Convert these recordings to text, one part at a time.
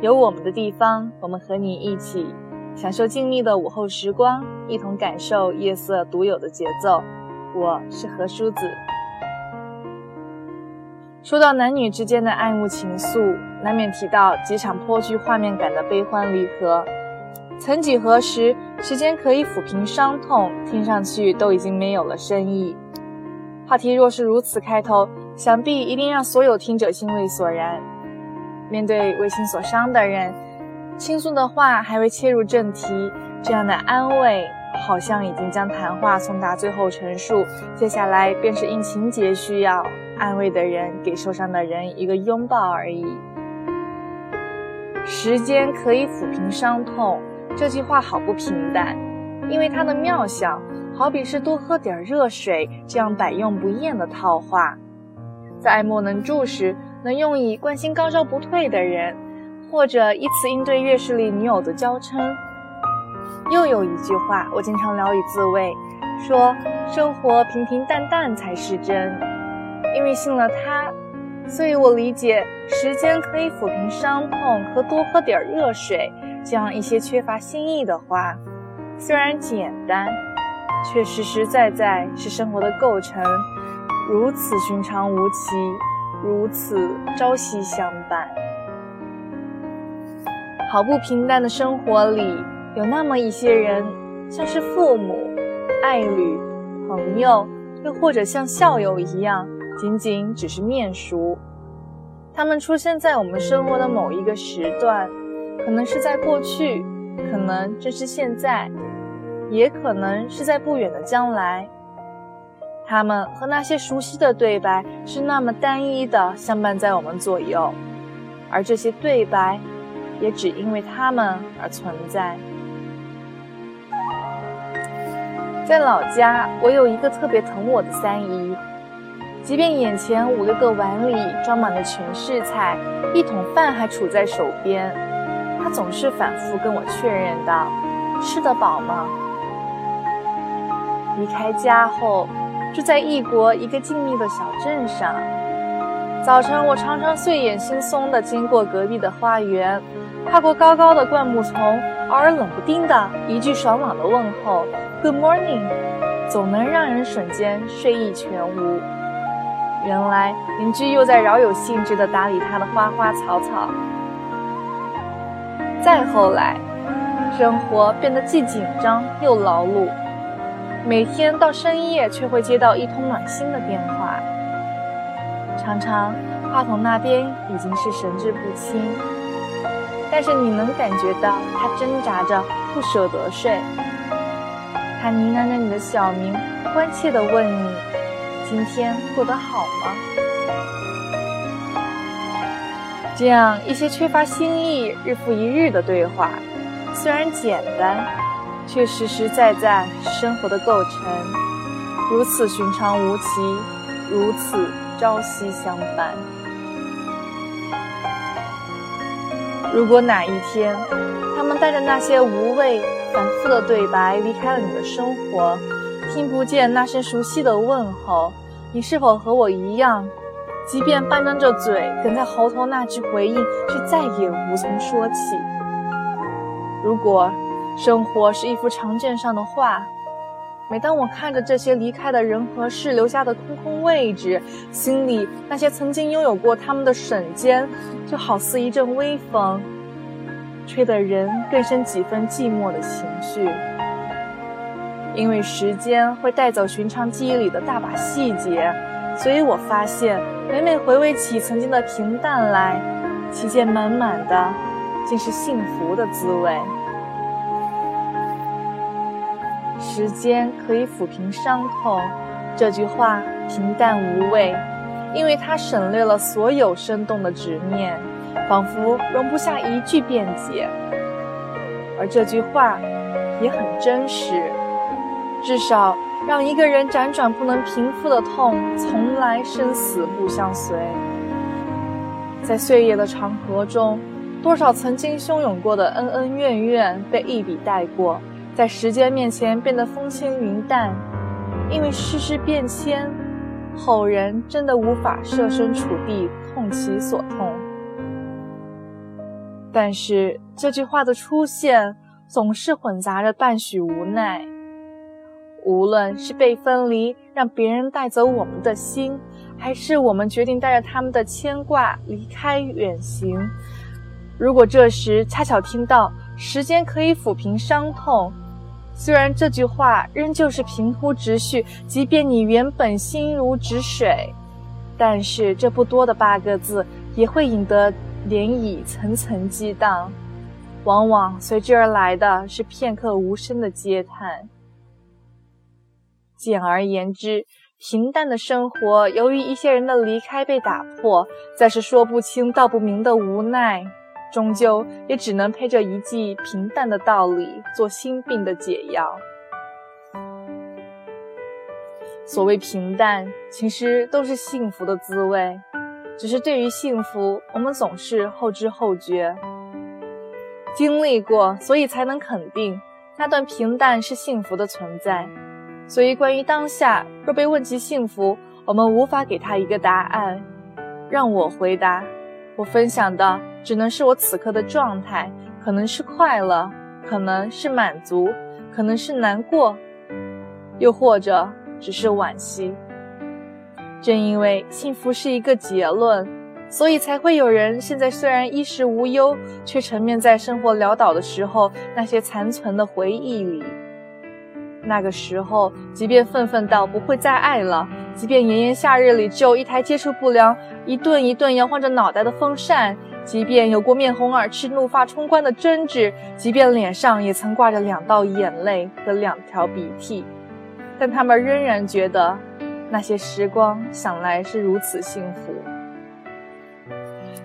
有我们的地方，我们和你一起享受静谧的午后时光，一同感受夜色独有的节奏。我是何叔子。说到男女之间的爱慕情愫，难免提到几场颇具画面感的悲欢离合。曾几何时，时间可以抚平伤痛，听上去都已经没有了深意。话题若是如此开头，想必一定让所有听者心味索然。面对为情所伤的人，倾诉的话还未切入正题，这样的安慰好像已经将谈话送达最后陈述。接下来便是因情节需要，安慰的人给受伤的人一个拥抱而已。时间可以抚平伤痛，这句话好不平淡，因为它的妙想。好比是多喝点热水这样百用不厌的套话，在爱莫能助时能用以关心高烧不退的人，或者以此应对月事里女友的娇嗔。又有一句话，我经常聊以自慰，说生活平平淡淡才是真。因为信了他，所以我理解时间可以抚平伤痛和多喝点热水这样一些缺乏新意的话，虽然简单。却实实在在是生活的构成，如此寻常无奇，如此朝夕相伴。好不平淡的生活里，有那么一些人，像是父母、爱侣、朋友，又或者像校友一样，仅仅只是面熟。他们出现在我们生活的某一个时段，可能是在过去，可能正是现在。也可能是在不远的将来，他们和那些熟悉的对白是那么单一的相伴在我们左右，而这些对白，也只因为他们而存在。在老家，我有一个特别疼我的三姨，即便眼前五六个碗里装满了全是菜，一桶饭还杵在手边，她总是反复跟我确认道：“吃得饱吗？”离开家后，住在异国一个静谧的小镇上。早晨，我常常睡眼惺忪地经过隔壁的花园，跨过高高的灌木丛，偶尔冷不丁的一句爽朗的问候 “Good morning”，总能让人瞬间睡意全无。原来邻居又在饶有兴致地打理他的花花草草。再后来，生活变得既紧张又劳碌。每天到深夜，却会接到一通暖心的电话。常常话筒那边已经是神志不清，但是你能感觉到他挣扎着不舍得睡。他呢喃着你的小名，关切地问你：“今天过得好吗？”这样一些缺乏新意、日复一日的对话，虽然简单。却实实在在生活的构成，如此寻常无奇，如此朝夕相伴。如果哪一天，他们带着那些无味、反复的对白离开了你的生活，听不见那声熟悉的问候，你是否和我一样，即便半张着嘴，哽在喉头那句回应，却再也无从说起？如果。生活是一幅长卷上的画，每当我看着这些离开的人和事留下的空空位置，心里那些曾经拥有过他们的瞬间，就好似一阵微风，吹得人更生几分寂寞的情绪。因为时间会带走寻常记忆里的大把细节，所以我发现，每每回味起曾经的平淡来，其间满满的，竟是幸福的滋味。时间可以抚平伤痛，这句话平淡无味，因为它省略了所有生动的执念，仿佛容不下一句辩解。而这句话也很真实，至少让一个人辗转不能平复的痛，从来生死不相随。在岁月的长河中，多少曾经汹涌过的恩恩怨怨被一笔带过。在时间面前变得风轻云淡，因为世事变迁，后人真的无法设身处地痛其所痛。但是这句话的出现总是混杂着半许无奈。无论是被分离，让别人带走我们的心，还是我们决定带着他们的牵挂离开远行，如果这时恰巧听到“时间可以抚平伤痛”，虽然这句话仍旧是平铺直叙，即便你原本心如止水，但是这不多的八个字也会引得涟漪层层激荡，往往随之而来的是片刻无声的嗟叹。简而言之，平淡的生活由于一些人的离开被打破，再是说不清道不明的无奈，终究也只能配着一记平淡的道理做心病的解药。所谓平淡，其实都是幸福的滋味，只是对于幸福，我们总是后知后觉。经历过，所以才能肯定那段平淡是幸福的存在。所以，关于当下，若被问及幸福，我们无法给他一个答案。让我回答，我分享的只能是我此刻的状态，可能是快乐，可能是满足，可能是难过，又或者只是惋惜。正因为幸福是一个结论，所以才会有人现在虽然衣食无忧，却沉湎在生活潦倒的时候那些残存的回忆里。那个时候，即便愤愤到不会再爱了，即便炎炎夏日里只有一台接触不良、一顿一顿摇晃着脑袋的风扇，即便有过面红耳赤、怒发冲冠的争执，即便脸上也曾挂着两道眼泪和两条鼻涕，但他们仍然觉得那些时光想来是如此幸福。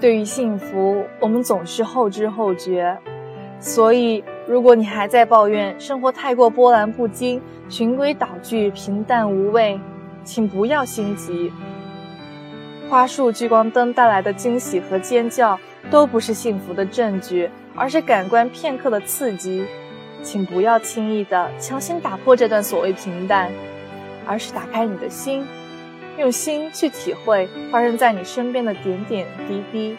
对于幸福，我们总是后知后觉，所以。如果你还在抱怨生活太过波澜不惊、循规蹈矩、平淡无味，请不要心急。花束聚光灯带来的惊喜和尖叫都不是幸福的证据，而是感官片刻的刺激。请不要轻易的强行打破这段所谓平淡，而是打开你的心，用心去体会发生在你身边的点点滴滴，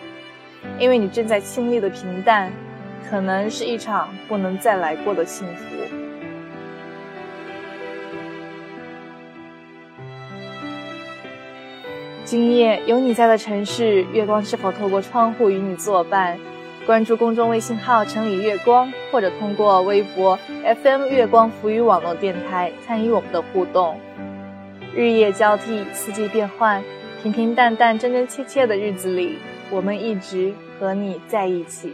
因为你正在经历的平淡。可能是一场不能再来过的幸福。今夜有你在的城市，月光是否透过窗户与你作伴？关注公众微信号“城里月光”，或者通过微博 FM 月光浮语网络电台参与我们的互动。日夜交替，四季变换，平平淡淡、真真切切的日子里，我们一直和你在一起。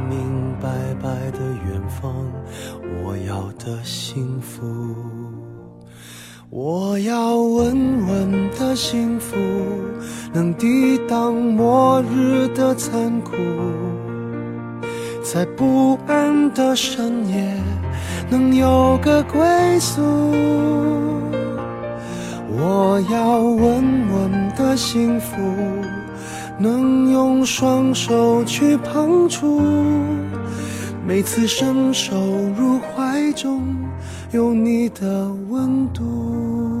白白的远方。我要的幸福，我要稳稳的幸福，能抵挡末日的残酷，在不安的深夜能有个归宿。我要稳稳的幸福，能用双手去碰触。每次伸手入怀中，有你的温度。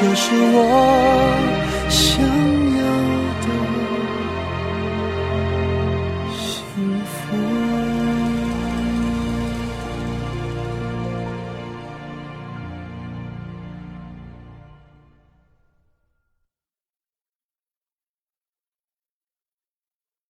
这是我想。